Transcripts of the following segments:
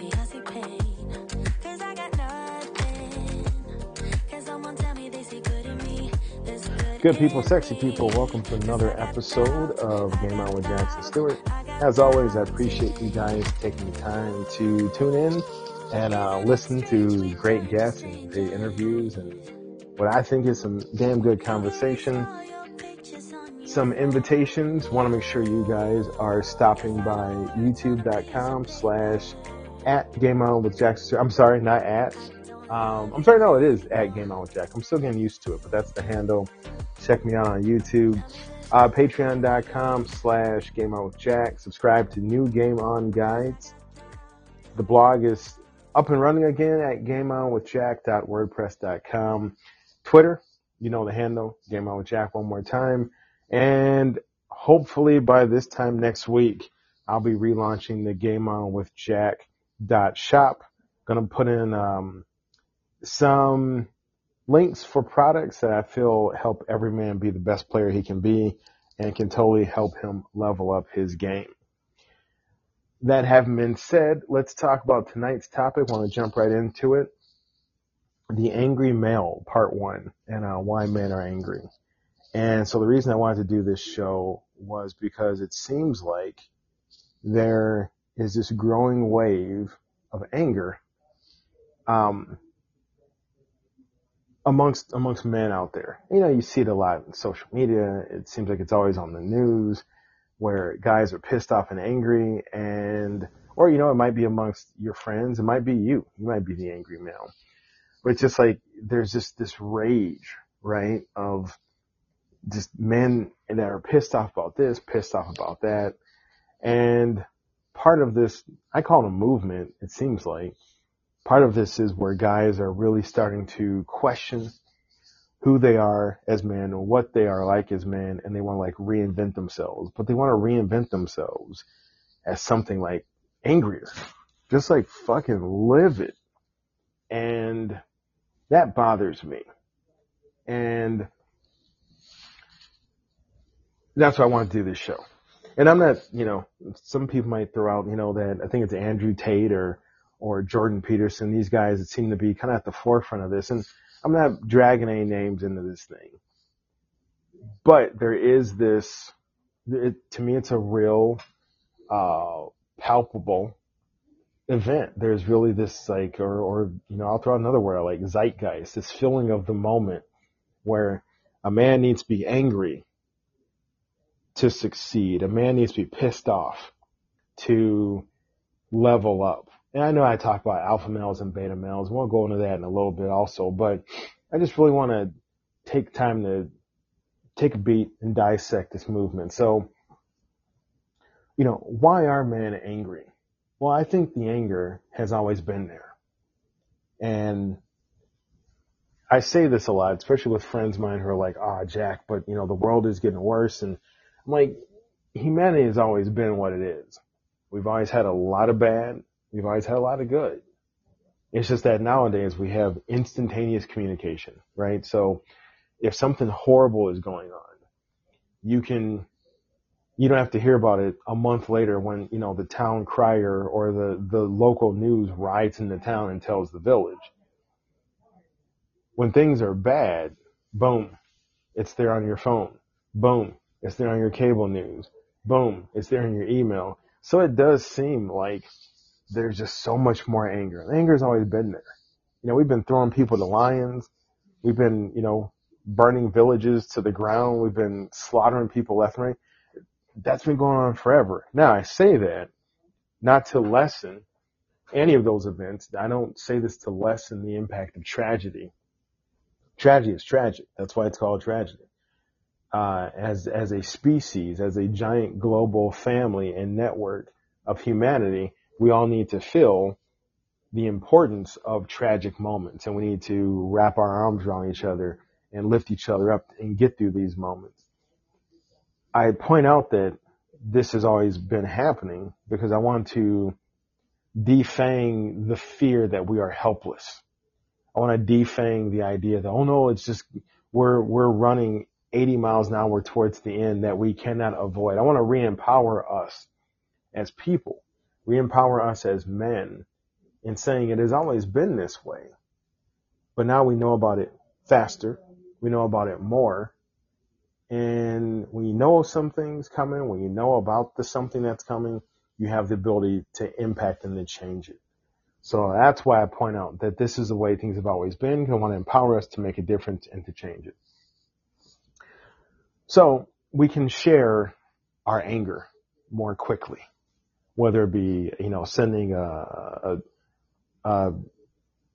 Struggle, I see pain. Cause I got nothing. Can someone tell me they see good in me? There's good Good people, sexy people, welcome to another episode of Game On with Jackson Stewart. As always, I appreciate you guys taking the time to tune in and uh, listen to great guests and great interviews and what I think is some damn good conversation. Some invitations. Want to make sure you guys are stopping by youtube.com slash at Game On with Jack. I'm sorry, not at. Um, I'm sorry, no, it is at Game On with Jack. I'm still getting used to it, but that's the handle. Check me out on YouTube. Uh, Patreon.com slash Game On with Jack. Subscribe to new Game On guides. The blog is up and running again at GameOnWithJack.wordpress.com. Twitter, you know the handle, Game On with Jack one more time. And hopefully by this time next week, I'll be relaunching the Game On with Jack dot shop. Gonna put in um, some links for products that I feel help every man be the best player he can be and can totally help him level up his game. That having been said, let's talk about tonight's topic. I want to jump right into it. The angry male, part one, and uh, why men are angry. And so the reason I wanted to do this show was because it seems like there is this growing wave of anger um, amongst amongst men out there. You know, you see it a lot in social media. It seems like it's always on the news where guys are pissed off and angry and or you know, it might be amongst your friends, it might be you. You might be the angry male. But it's just like there's just this rage, right, of just men that are pissed off about this, pissed off about that. And part of this, I call it a movement, it seems like. Part of this is where guys are really starting to question who they are as men or what they are like as men and they want to like reinvent themselves. But they want to reinvent themselves as something like angrier. Just like fucking live it. And that bothers me. And that's why I want to do this show. And I'm not, you know, some people might throw out, you know, that I think it's Andrew Tate or, or Jordan Peterson, these guys that seem to be kind of at the forefront of this. And I'm not dragging any names into this thing. But there is this, it, to me, it's a real, uh, palpable event. There's really this like, or, or, you know, I'll throw out another word like zeitgeist, this feeling of the moment where a man needs to be angry to succeed. A man needs to be pissed off to level up. And I know I talk about alpha males and beta males. We'll go into that in a little bit also, but I just really want to take time to take a beat and dissect this movement. So, you know, why are men angry? Well, I think the anger has always been there. And I say this a lot, especially with friends of mine who are like, ah, oh, Jack, but you know, the world is getting worse. And like, humanity has always been what it is. We've always had a lot of bad. We've always had a lot of good. It's just that nowadays we have instantaneous communication, right? So if something horrible is going on, you can you don't have to hear about it a month later when, you know, the town crier or the, the local news rides into town and tells the village. When things are bad, boom, it's there on your phone. Boom, it's there on your cable news. Boom, it's there in your email. So it does seem like there's just so much more anger. Anger's always been there. You know, we've been throwing people to lions. We've been, you know, burning villages to the ground. We've been slaughtering people left and right that's been going on forever. Now I say that not to lessen any of those events. I don't say this to lessen the impact of tragedy. Tragedy is tragic. That's why it's called tragedy. Uh, as as a species, as a giant global family and network of humanity, we all need to feel the importance of tragic moments, and we need to wrap our arms around each other and lift each other up and get through these moments. I point out that this has always been happening because I want to defang the fear that we are helpless. I want to defang the idea that, oh no, it's just, we're, we're running 80 miles an hour towards the end that we cannot avoid. I want to re-empower us as people, re-empower us as men in saying it has always been this way. But now we know about it faster. We know about it more. And when you know something's coming, when you know about the something that's coming, you have the ability to impact and to change it. So that's why I point out that this is the way things have always been. I want to empower us to make a difference and to change it. So we can share our anger more quickly, whether it be, you know, sending a, a, a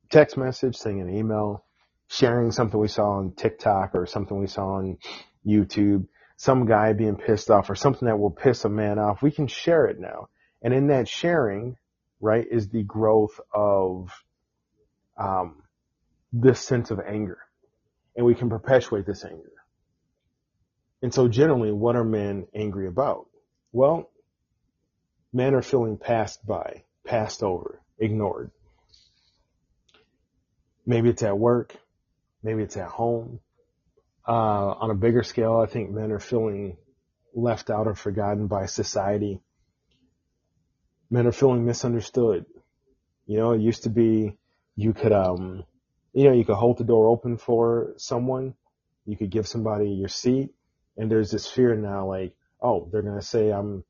text message, sending an email, sharing something we saw on TikTok or something we saw on YouTube, some guy being pissed off or something that will piss a man off, we can share it now. And in that sharing, right, is the growth of um, this sense of anger. And we can perpetuate this anger. And so generally, what are men angry about? Well, men are feeling passed by, passed over, ignored. Maybe it's at work. Maybe it's at home. Uh, on a bigger scale, I think men are feeling left out or forgotten by society. Men are feeling misunderstood. You know, it used to be you could, um, you know, you could hold the door open for someone. You could give somebody your seat. And there's this fear now, like, oh, they're going to say I'm,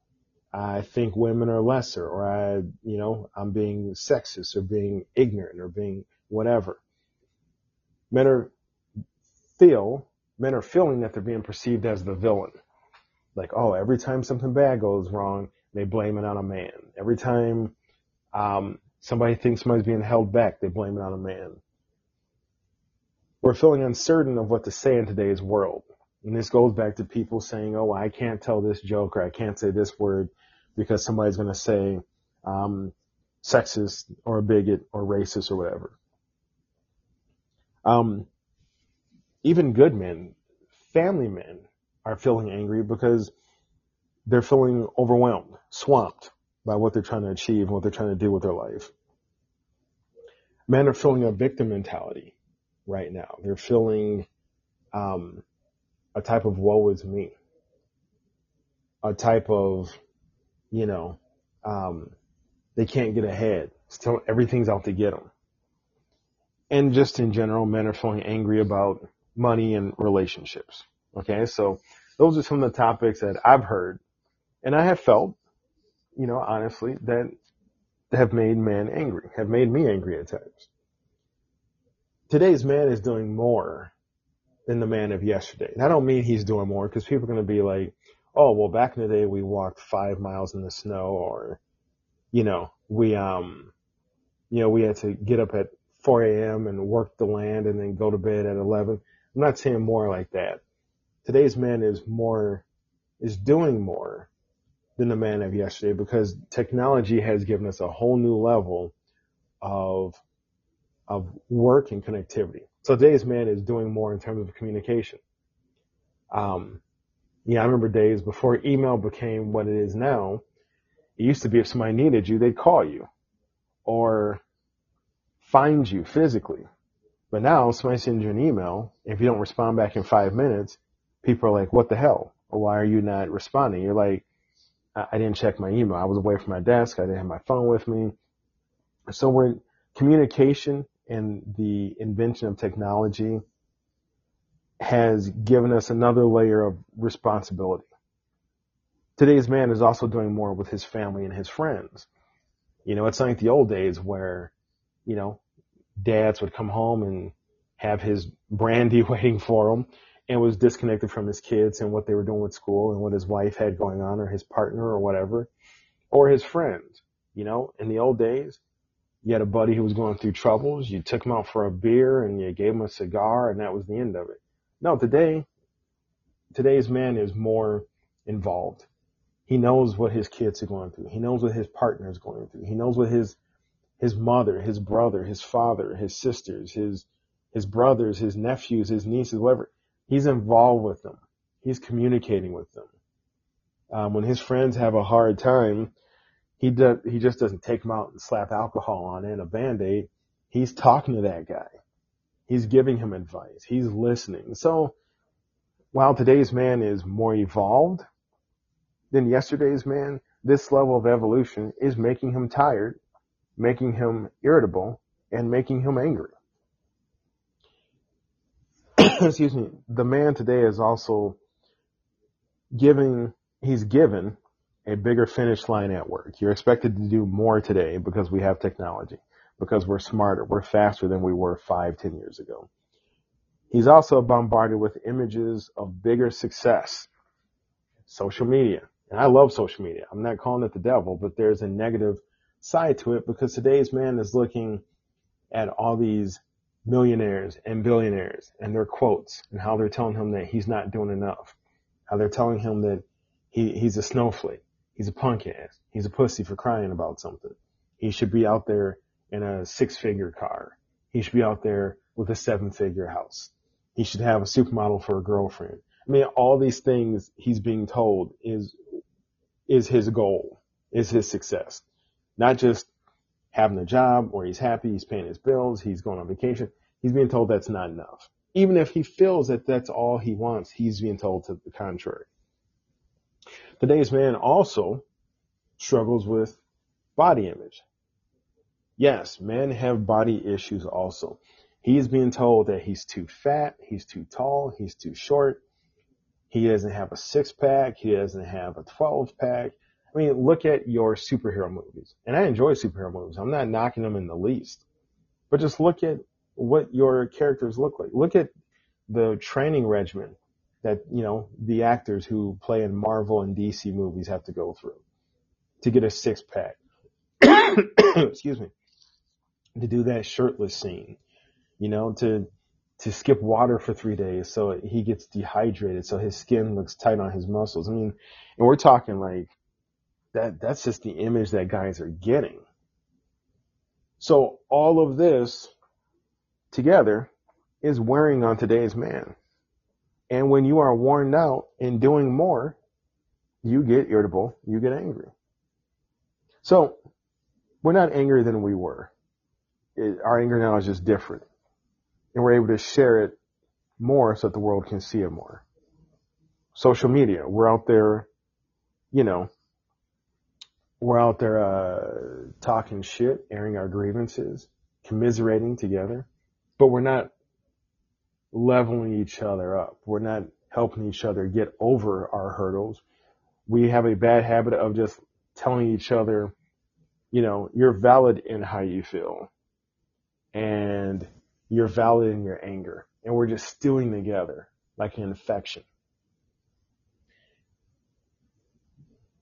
I think women are lesser or I, you know, I'm being sexist or being ignorant or being whatever. Men are feel men are feeling that they're being perceived as the villain. Like, oh, every time something bad goes wrong, they blame it on a man. Every time um, somebody thinks somebody's being held back, they blame it on a man. We're feeling uncertain of what to say in today's world. And this goes back to people saying, oh, I can't tell this joke or I can't say this word because somebody's going to say um, sexist or a bigot or racist or whatever. Um, even good men, family men are feeling angry because they're feeling overwhelmed, swamped by what they're trying to achieve and what they're trying to do with their life. Men are feeling a victim mentality right now. They're feeling um, a type of woe is me, a type of, you know, um, they can't get ahead. Still, everything's out to get them. And just in general, men are feeling angry about money, and relationships. Okay, so those are some of the topics that I've heard, and I have felt, you know, honestly, that have made men angry, have made me angry at times. Today's man is doing more than the man of yesterday. And I don't mean he's doing more because people are going to be like, oh, well, back in the day we walked five miles in the snow or, you know, we, um, you know, we had to get up at 4 a.m. and work the land and then go to bed at 11. I'm not saying more like that. Today's man is more, is doing more than the man of yesterday because technology has given us a whole new level of, of work and connectivity. So today's man is doing more in terms of communication. Um, yeah, I remember days before email became what it is now. It used to be if somebody needed you, they'd call you or find you physically. But now somebody sends you an email. If you don't respond back in five minutes, people are like, what the hell? Why are you not responding? You're like, I didn't check my email. I was away from my desk. I didn't have my phone with me. So we're communication and the invention of technology has given us another layer of responsibility. Today's man is also doing more with his family and his friends. You know, it's like the old days where, you know, dads would come home and have his brandy waiting for him and was disconnected from his kids and what they were doing with school and what his wife had going on or his partner or whatever or his friends. You know, in the old days, you had a buddy who was going through troubles. You took him out for a beer and you gave him a cigar and that was the end of it. No, today, today's man is more involved. He knows what his kids are going through. He knows what his partner is going through. He knows what his, his mother, his brother, his father, his sisters, his, his brothers, his nephews, his nieces, whatever. He's involved with them. He's communicating with them. Um, when his friends have a hard time, he does, he just doesn't take him out and slap alcohol on and a band-aid. He's talking to that guy. He's giving him advice. He's listening. So while today's man is more evolved than yesterday's man, this level of evolution is making him tired, making him irritable, and making him angry. excuse me, the man today is also giving, he's given a bigger finish line at work. You're expected to do more today because we have technology, because we're smarter, we're faster than we were five, ten years ago. He's also bombarded with images of bigger success, social media. And I love social media. I'm not calling it the devil, but there's a negative side to it because today's man is looking at all these millionaires and billionaires and their quotes and how they're telling him that he's not doing enough. How they're telling him that he, he's a snowflake. He's a punk ass. He's a pussy for crying about something. He should be out there in a six figure car. He should be out there with a seven figure house. He should have a supermodel for a girlfriend. I mean, all these things he's being told is, is his goal, is his success. Not just having a job where he's happy, he's paying his bills, he's going on vacation. He's being told that's not enough. Even if he feels that that's all he wants, he's being told to the contrary. Today's man also struggles with body image. Yes, men have body issues also. He's being told that he's too fat, he's too tall, he's too short. He doesn't have a six pack, he doesn't have a 12 pack, I mean, look at your superhero movies. And I enjoy superhero movies. I'm not knocking them in the least. But just look at what your characters look like. Look at the training regimen that, you know, the actors who play in Marvel and DC movies have to go through to get a six pack. Excuse me. To do that shirtless scene, you know, to, to skip water for three days so he gets dehydrated so his skin looks tight on his muscles. I mean, and we're talking like that that's just the image that guys are getting. So all of this together is wearing on today's man. And when you are worn out in doing more, you get irritable, you get angry. So we're not angrier than we were. It, our anger now is just different. And we're able to share it more so that the world can see it more. Social media, we're out there, you know, we're out there uh, talking shit, airing our grievances, commiserating together, but we're not leveling each other up. We're not helping each other get over our hurdles. We have a bad habit of just telling each other you know, you're valid in how you feel and you're valid in your anger and we're just stewing together like an infection.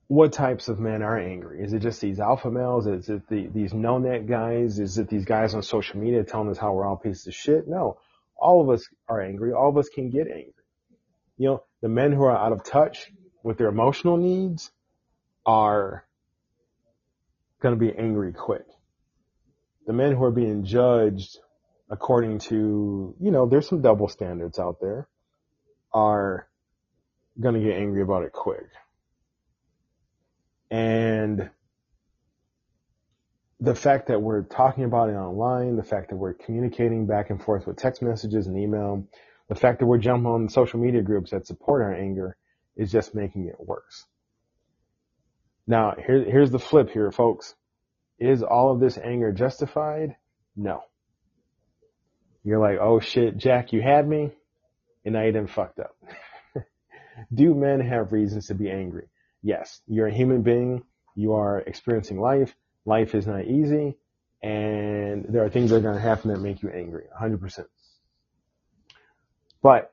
What types of men are angry? Is it just these alpha males? Is it the, these no net guys? Is it these guys on social media telling us how we're all pieces of shit? No. All of us are angry. All of us can get angry. You know, the men who are out of touch with their emotional needs are going to be angry quick. The men who are being judged according to, you know, there's some double standards out there, are going to get angry about it quick. And the fact that we're talking about it online, the fact that we're communicating back and forth with text messages and email, the fact that we're jumping on social media groups that support our anger is just making it worse. Now, here, here's the flip here, folks. Is all of this anger justified? No. You're like, oh shit, Jack, you had me, and I done fucked up. Do men have reasons to be angry? Yes. You're a human being. You are experiencing life. Life is not easy. And there are things that are going to happen that make you angry. 100%. But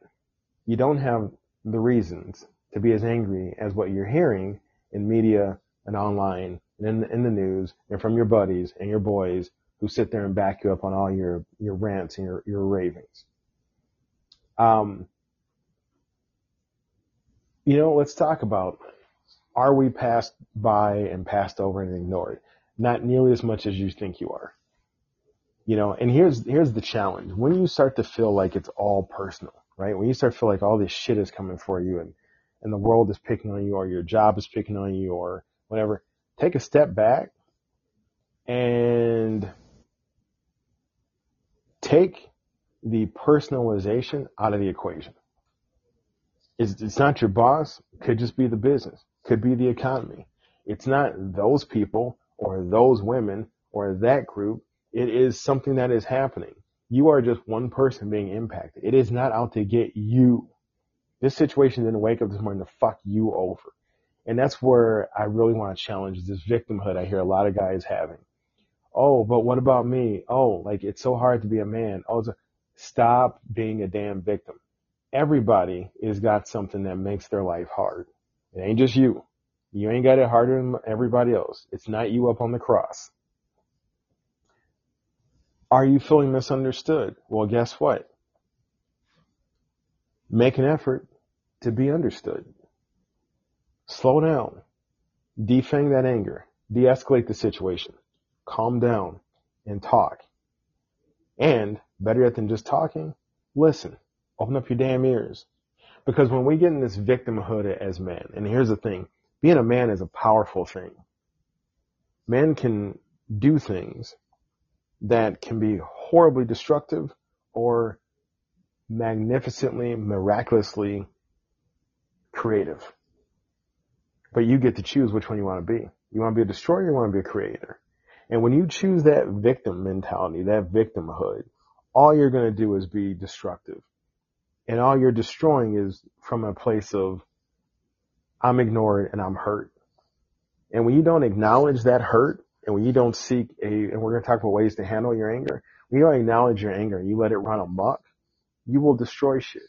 you don't have the reasons to be as angry as what you're hearing in media and online and in the, in the news and from your buddies and your boys who sit there and back you up on all your, your rants and your, your ravings. Um, you know, let's talk about are we passed by and passed over and ignored? Not nearly as much as you think you are. You know, and here's here's the challenge. When you start to feel like it's all personal, right? When you start to feel like all this shit is coming for you and and the world is picking on you or your job is picking on you or whatever, take a step back and take the personalization out of the equation. It's, it's not your boss. Could just be the business. Could be the economy. It's not those people or those women or that group. It is something that is happening. You are just one person being impacted. It is not out to get you. This situation didn't wake up this morning to fuck you over. And that's where I really want to challenge this victimhood I hear a lot of guys having. Oh, but what about me? Oh, like it's so hard to be a man. Oh, a, stop being a damn victim. Everybody has got something that makes their life hard. It ain't just you. You ain't got it harder than everybody else. It's not you up on the cross. Are you feeling misunderstood? Well, guess what? Make an effort to be understood. Slow down. Defang that anger. De-escalate the situation calm down and talk. And better yet than just talking, listen. Open up your damn ears. Because when we get in this victimhood as men, and here's the thing, being a man is a powerful thing. Men can do things that can be horribly destructive or magnificently, miraculously creative. But you get to choose which one you want to be. You want to be a destroyer, you want to be a creator. And when you choose that victim mentality, that victimhood, all you're going to do is be destructive. And all you're destroying is from a place of, I'm ignored and I'm hurt. And when you don't acknowledge that hurt, and when you don't seek a, and we're going to talk about ways to handle your anger, when you don't acknowledge your anger and you let it run amok, you will destroy shit.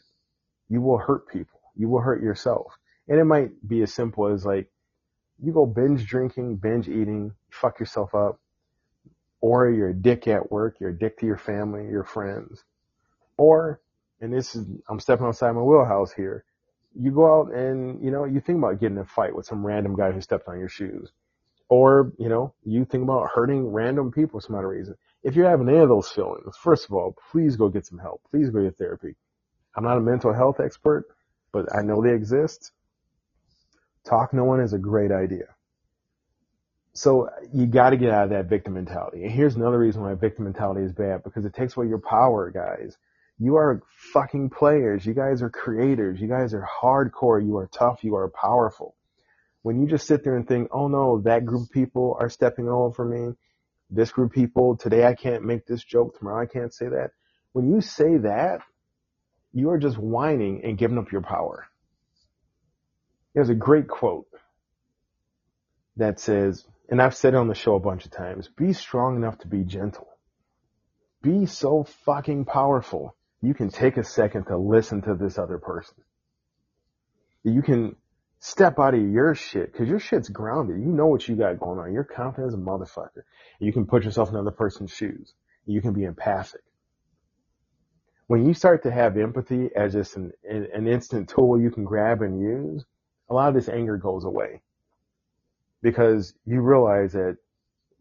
You will hurt people. You will hurt yourself. And it might be as simple as like, you go binge drinking, binge eating, fuck yourself up, or you're a dick at work, you're a dick to your family, your friends, or, and this is, I'm stepping outside my wheelhouse here, you go out and, you know, you think about getting in a fight with some random guy who stepped on your shoes. Or, you know, you think about hurting random people for some other reason. If you're having any of those feelings, first of all, please go get some help. Please go get therapy. I'm not a mental health expert, but I know they exist. Talk no one is a great idea. So you got to get out of that victim mentality. And here's another reason why victim mentality is bad because it takes away your power, guys. You are fucking players. You guys are creators. You guys are hardcore. You are tough. You are powerful. When you just sit there and think, oh no, that group of people are stepping over me. This group of people, today I can't make this joke. Tomorrow I can't say that. When you say that, you are just whining and giving up your power. There's a great quote that says, and I've said it on the show a bunch of times, be strong enough to be gentle. Be so fucking powerful. You can take a second to listen to this other person. You can step out of your shit because your shit's grounded. You know what you got going on. You're confident as a motherfucker. You can put yourself in another person's shoes. You can be empathic. When you start to have empathy as just an, an instant tool you can grab and use, a lot of this anger goes away because you realize that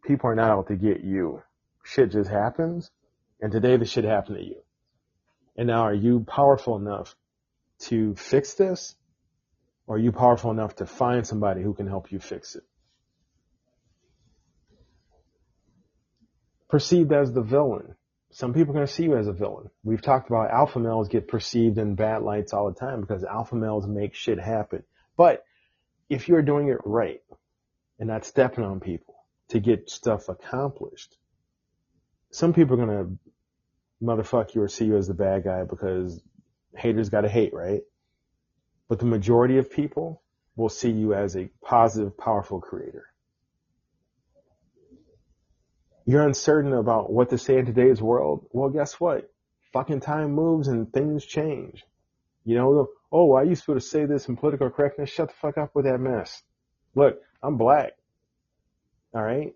people are not out to get you. Shit just happens and today the shit happened to you. And now are you powerful enough to fix this or are you powerful enough to find somebody who can help you fix it? Perceived as the villain. Some people are going to see you as a villain. We've talked about alpha males get perceived in bad lights all the time because alpha males make shit happen. But if you're doing it right and not stepping on people to get stuff accomplished, some people are going to motherfuck you or see you as the bad guy because haters got to hate, right? But the majority of people will see you as a positive, powerful creator. You're uncertain about what to say in today's world. Well, guess what? Fucking time moves and things change. You know, oh, I used to say this in political correctness. Shut the fuck up with that mess. Look, I'm black. All right.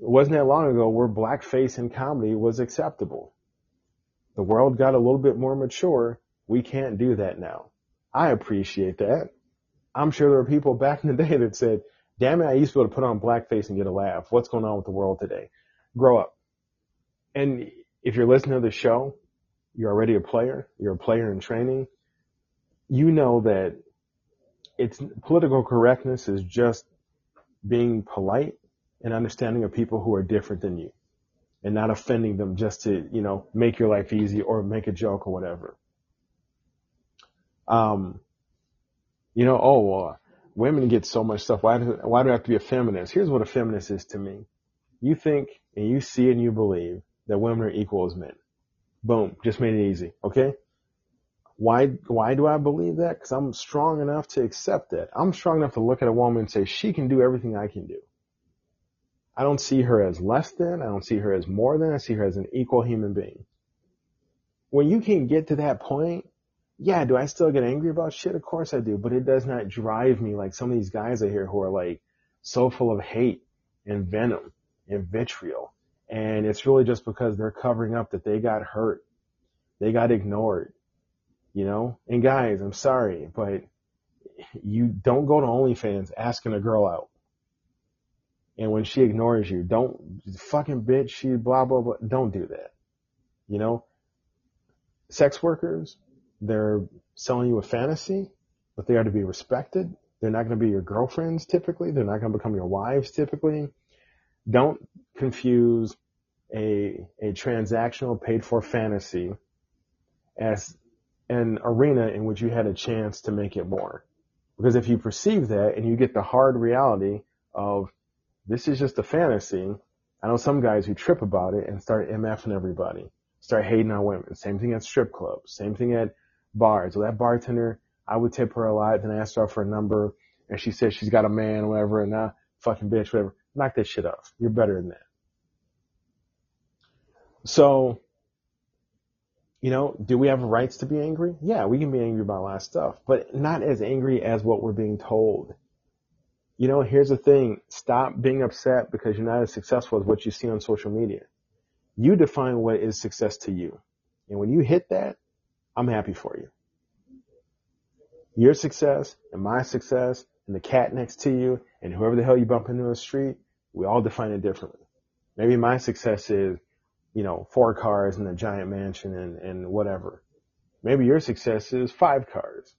It wasn't that long ago where blackface in comedy was acceptable. The world got a little bit more mature. We can't do that now. I appreciate that. I'm sure there were people back in the day that said, damn it, I used to be able to put on blackface and get a laugh. What's going on with the world today? Grow up. And if you're listening to the show, you're already a player, you're a player in training, you know that it's political correctness is just being polite and understanding of people who are different than you and not offending them just to, you know, make your life easy or make a joke or whatever. Um, you know, oh, well, women get so much stuff. Why do, why do I have to be a feminist? Here's what a feminist is to me. You think and you see and you believe that women are equal as men. Boom. Just made it easy. Okay. Why, why do I believe that? Cause I'm strong enough to accept that. I'm strong enough to look at a woman and say, she can do everything I can do. I don't see her as less than. I don't see her as more than. I see her as an equal human being. When you can get to that point, yeah, do I still get angry about shit? Of course I do, but it does not drive me like some of these guys I hear who are like so full of hate and venom and vitriol. And it's really just because they're covering up that they got hurt. They got ignored, you know? And guys, I'm sorry, but you don't go to OnlyFans asking a girl out. And when she ignores you, don't fucking bitch, she blah, blah, blah. Don't do that. You know? Sex workers, they're selling you a fantasy, but they are to be respected. They're not going to be your girlfriends typically. They're not going to become your wives typically. Don't confuse a, a transactional paid for fantasy as an arena in which you had a chance to make it more. Because if you perceive that and you get the hard reality of this is just a fantasy, I know some guys who trip about it and start MFing everybody, start hating on women. Same thing at strip clubs, same thing at bars. So that bartender, I would tip her a lot. Then I asked her for a number and she said she's got a man, whatever, and now fucking bitch, whatever. Knock that shit off. You're better than that. So, you know, do we have rights to be angry? Yeah, we can be angry about a lot of stuff, but not as angry as what we're being told. You know, here's the thing. Stop being upset because you're not as successful as what you see on social media. You define what is success to you. And when you hit that, I'm happy for you. Your success and my success and the cat next to you and whoever the hell you bump into the street, we all define it differently. Maybe my success is, you know, four cars and a giant mansion and, and whatever. Maybe your success is five cars.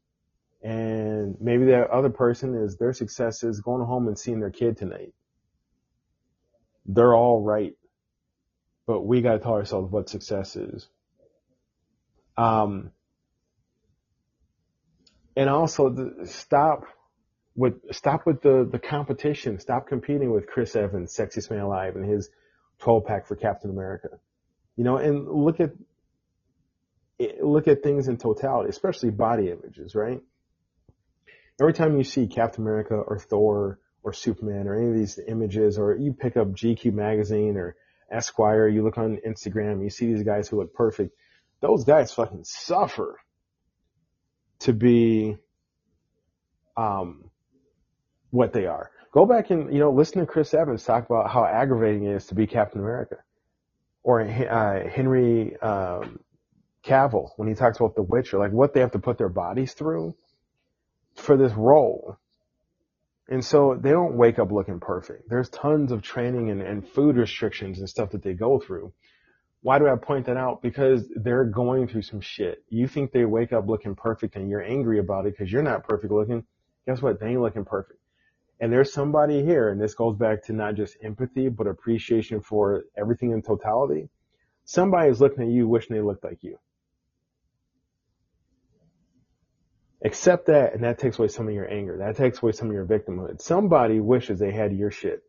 And maybe that other person is their success is going home and seeing their kid tonight. They're all right. But we gotta tell ourselves what success is. Um, and also the, stop with stop with the the competition. Stop competing with Chris Evans, sexiest man alive, and his 12 pack for Captain America. You know, and look at look at things in totality, especially body images, right? Every time you see Captain America or Thor or Superman or any of these images, or you pick up GQ magazine or Esquire, you look on Instagram, you see these guys who look perfect. Those guys fucking suffer to be um, what they are. Go back and you know listen to Chris Evans talk about how aggravating it is to be Captain America, or uh, Henry um, Cavill when he talks about The Witcher, like what they have to put their bodies through for this role. And so they don't wake up looking perfect. There's tons of training and, and food restrictions and stuff that they go through. Why do I point that out? Because they're going through some shit. You think they wake up looking perfect and you're angry about it because you're not perfect looking. Guess what? They ain't looking perfect. And there's somebody here, and this goes back to not just empathy, but appreciation for everything in totality. Somebody is looking at you wishing they looked like you. Accept that, and that takes away some of your anger. That takes away some of your victimhood. Somebody wishes they had your shit.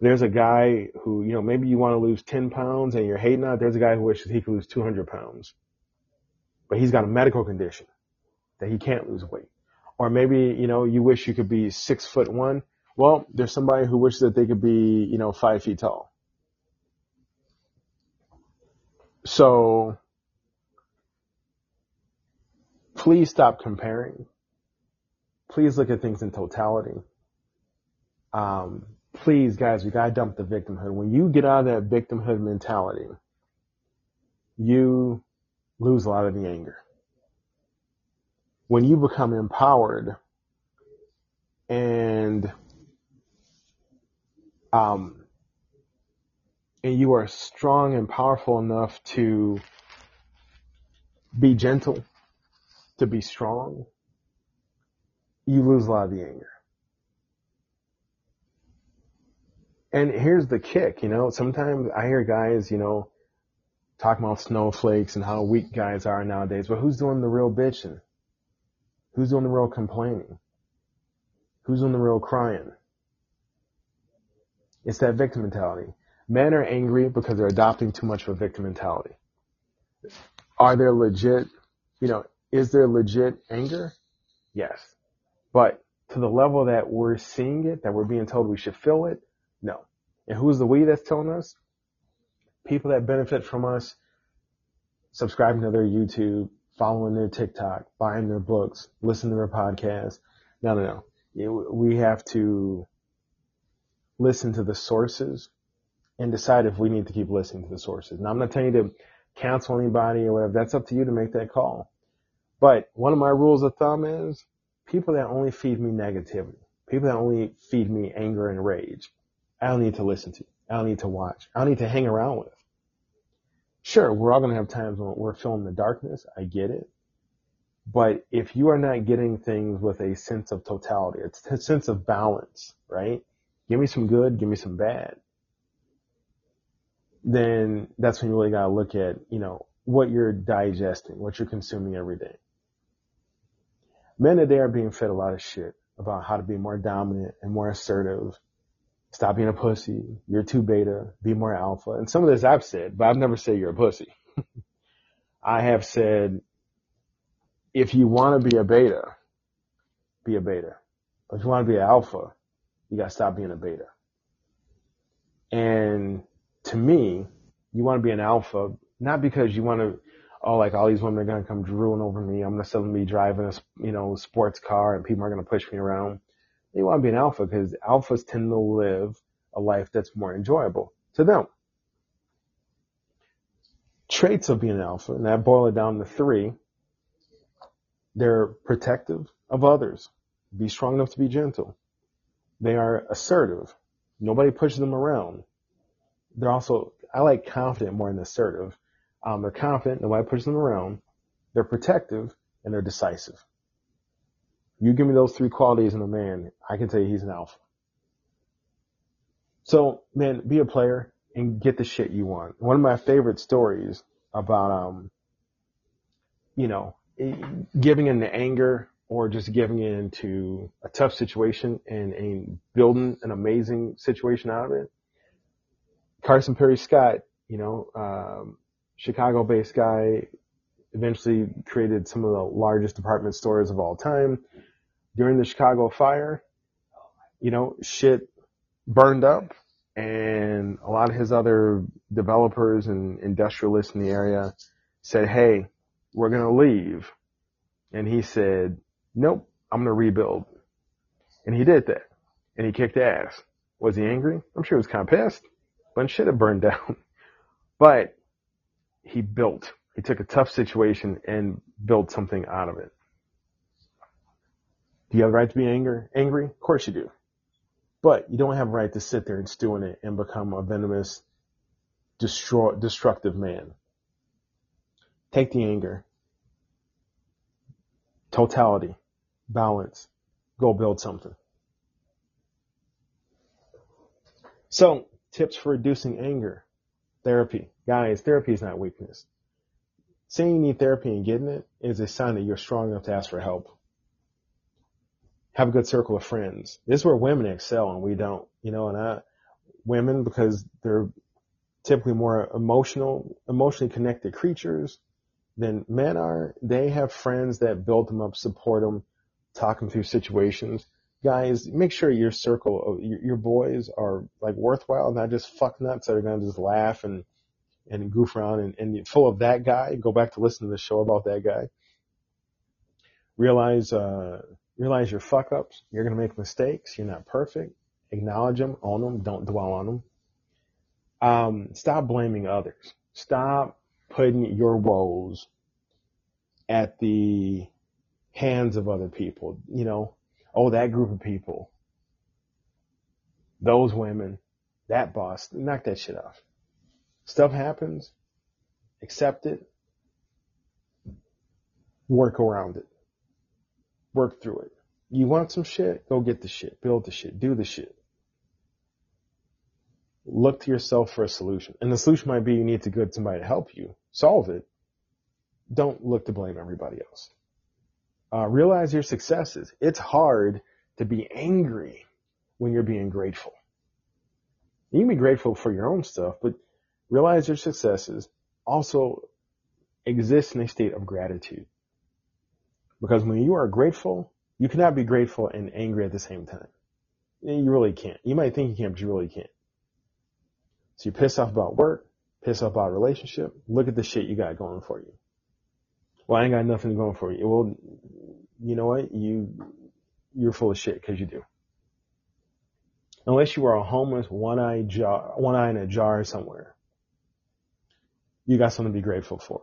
There's a guy who, you know, maybe you want to lose 10 pounds and you're hating on it. There's a guy who wishes he could lose 200 pounds. But he's got a medical condition that he can't lose weight. Or maybe, you know, you wish you could be six foot one. Well, there's somebody who wishes that they could be, you know, five feet tall. So please stop comparing. Please look at things in totality. Um, please, guys, we gotta dump the victimhood. When you get out of that victimhood mentality, you lose a lot of the anger when you become empowered and um, and you are strong and powerful enough to be gentle, to be strong, you lose a lot of the anger. And here's the kick, you know, sometimes I hear guys, you know, talking about snowflakes and how weak guys are nowadays, but who's doing the real bitching? Who's doing the real complaining? Who's doing the real crying? It's that victim mentality. Men are angry because they're adopting too much of a victim mentality. Are there legit, you know, is there legit anger? Yes. But to the level that we're seeing it, that we're being told we should feel it, no. And who's the we that's telling us? People that benefit from us subscribing to their YouTube, following their TikTok, buying their books, listening to their podcasts. No, no, no. We have to listen to the sources and decide if we need to keep listening to the sources. Now, I'm not telling you to cancel anybody or whatever. That's up to you to make that call. But one of my rules of thumb is people that only feed me negativity, people that only feed me anger and rage, I don't need to listen to. I don't need to watch. I don't need to hang around with. Sure, we're all going to have times when we're feeling the darkness. I get it. But if you are not getting things with a sense of totality, a sense of balance, right? Give me some good, give me some bad. Then that's when you really got to look at, you know, what you're digesting, what you're consuming every day. Men today are being fed a lot of shit about how to be more dominant and more assertive Stop being a pussy. You're too beta. Be more alpha. And some of this I've said, but I've never said you're a pussy. I have said, if you want to be a beta, be a beta. But if you want to be an alpha, you got to stop being a beta. And to me, you want to be an alpha, not because you want to, oh, like all these women are to come drooling over me. I'm to suddenly be driving a, you know, sports car and people are to push me around. They want to be an alpha because alphas tend to live a life that's more enjoyable to them. Traits of being an alpha, and that boil it down to three. They're protective of others. Be strong enough to be gentle. They are assertive. Nobody pushes them around. They're also, I like confident more than assertive. Um, they're confident, nobody pushes them around. They're protective, and they're decisive. You give me those three qualities in a man, I can tell you he's an alpha. So, man, be a player and get the shit you want. One of my favorite stories about, um, you know, giving in to anger or just giving in to a tough situation and, and building an amazing situation out of it. Carson Pirie Scott, you know, um, Chicago based guy, eventually created some of the largest department stores of all time during the Chicago fire, you know, shit burned up and a lot of his other developers and industrialists in the area said, Hey, we're going to leave. And he said, nope, I'm going to rebuild. And he did that and he kicked ass. Was he angry? I'm sure he was kind of pissed, but shit had burned down. But he built. He took a tough situation and built something out of it. Do you have a right to be angry? Angry? Of course you do. But you don't have a right to sit there and stew in it and become a venomous, destroy, destructive man. Take the anger. Totality. Balance. Go build something. So, tips for reducing anger. Therapy. Guys, therapy is not weakness. Saying you need therapy and getting it is a sign that you're strong enough to ask for help. Have a good circle of friends. This is where women excel and we don't. You know, and I, women, because they're typically more emotional, emotionally connected creatures than men are, they have friends that build them up, support them, talk them through situations guys, make sure your circle of your, your boys are like worthwhile, not just fuck nuts that are going to just laugh and, and goof around and, and full of that guy. Go back to listen to the show about that guy. Realize, uh, realize your fuck ups. You're going to make mistakes. You're not perfect. Acknowledge them, own them. Don't dwell on them. Um, stop blaming others. Stop putting your woes at the hands of other people. You know, oh, that group of people, those women, that boss, knock that shit off. Stuff happens, accept it, work around it, work through it. You want some shit? Go get the shit, build the shit, do the shit. Look to yourself for a solution. And the solution might be you need to get somebody to help you solve it. Don't look to blame everybody else. Uh, realize your successes. It's hard to be angry when you're being grateful. You can be grateful for your own stuff, but realize your successes. Also exist in a state of gratitude. Because when you are grateful, you cannot be grateful and angry at the same time. You really can't. You might think you can, but you really can't. So you piss off about work, piss off about relationship. Look at the shit you got going for you. Well, I ain't got nothing going for you. Well, you know what? You, you're full of shit because you do. Unless you are a homeless, one eye jar, one eye in a jar somewhere, you got something to be grateful for.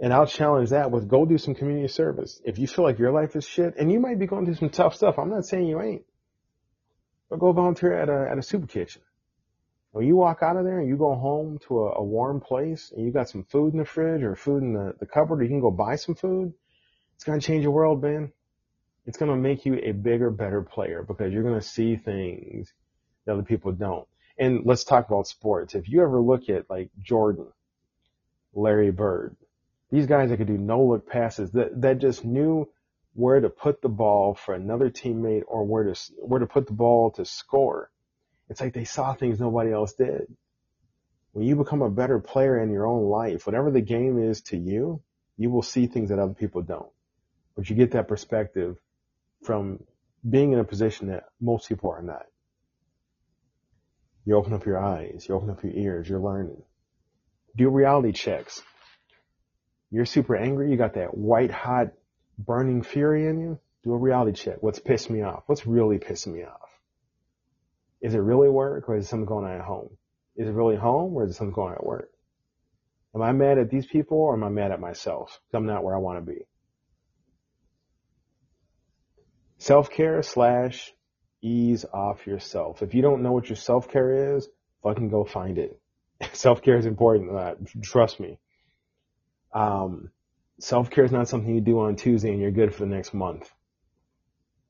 And I'll challenge that with go do some community service. If you feel like your life is shit, and you might be going through some tough stuff, I'm not saying you ain't, but go volunteer at a, at a soup kitchen. When you walk out of there and you go home to a, a warm place and you got some food in the fridge or food in the, the cupboard, or you can go buy some food, it's going to change your world, man. It's going to make you a bigger, better player because you're going to see things that other people don't. And let's talk about sports. If you ever look at like Jordan, Larry Bird, these guys that could do no look passes that, that just knew where to put the ball for another teammate or where to, where to put the ball to score it's like they saw things nobody else did. When you become a better player in your own life, whatever the game is to you, you will see things that other people don't. But you get that perspective from being in a position that most people are not. You open up your eyes, you open up your ears, you're learning. Do reality checks. You're super angry, you got that white hot burning fury in you. Do a reality check. What's pissed me off? What's really pissing me off? Is it really work or is something going on at home? Is it really home or is it something going on at work? Am I mad at these people or am I mad at myself? I'm not where I want to be. Self-care slash ease off yourself. If you don't know what your self-care is, fucking go find it. self-care is important. Uh, trust me. Um, self-care is not something you do on Tuesday and you're good for the next month.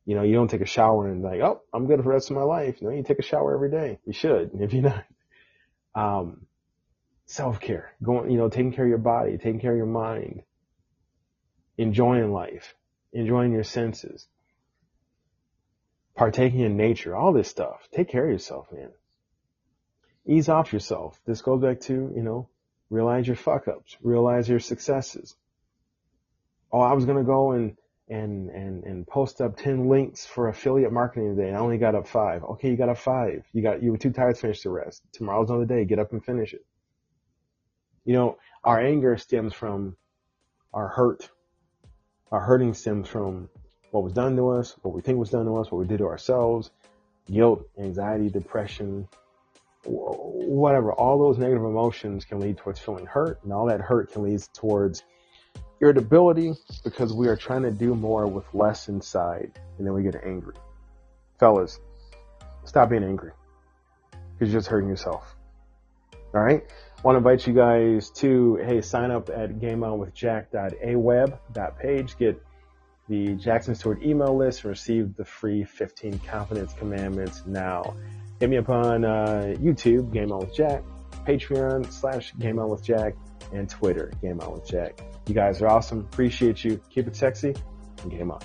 You know, you don't take a shower and like, oh, I'm good for the rest of my life. No, you take a shower every day. You should, if you're not. Um, self-care, going, you know, taking care of your body, taking care of your mind, enjoying life, enjoying your senses, partaking in nature, all this stuff. Take care of yourself, man. Ease off yourself. This goes back to, you know, realize your fuck ups, realize your successes. Oh, I was going to go and and, and, and post up 10 links for affiliate marketing today. And I only got up five. Okay, you got up five. You got, you were too tired to finish the rest. Tomorrow's another day. Get up and finish it. You know, our anger stems from our hurt. Our hurting stems from what was done to us, what we think was done to us, what we did to ourselves, guilt, anxiety, depression, whatever. All those negative emotions can lead towards feeling hurt, and all that hurt can lead towards irritability because we are trying to do more with less inside, and then we get angry. Fellas, stop being angry because you're just hurting yourself. All right. I want to invite you guys to, hey, sign up at gameonwithjack.aweb.page. Get the Jackson Stewart email list and receive the free 15 confidence commandments now. Hit me up on uh, YouTube, Game On With Jack, Patreon slash Game On With Jack, and Twitter, Game On With Jack. You guys are awesome. Appreciate you. Keep it sexy and game on.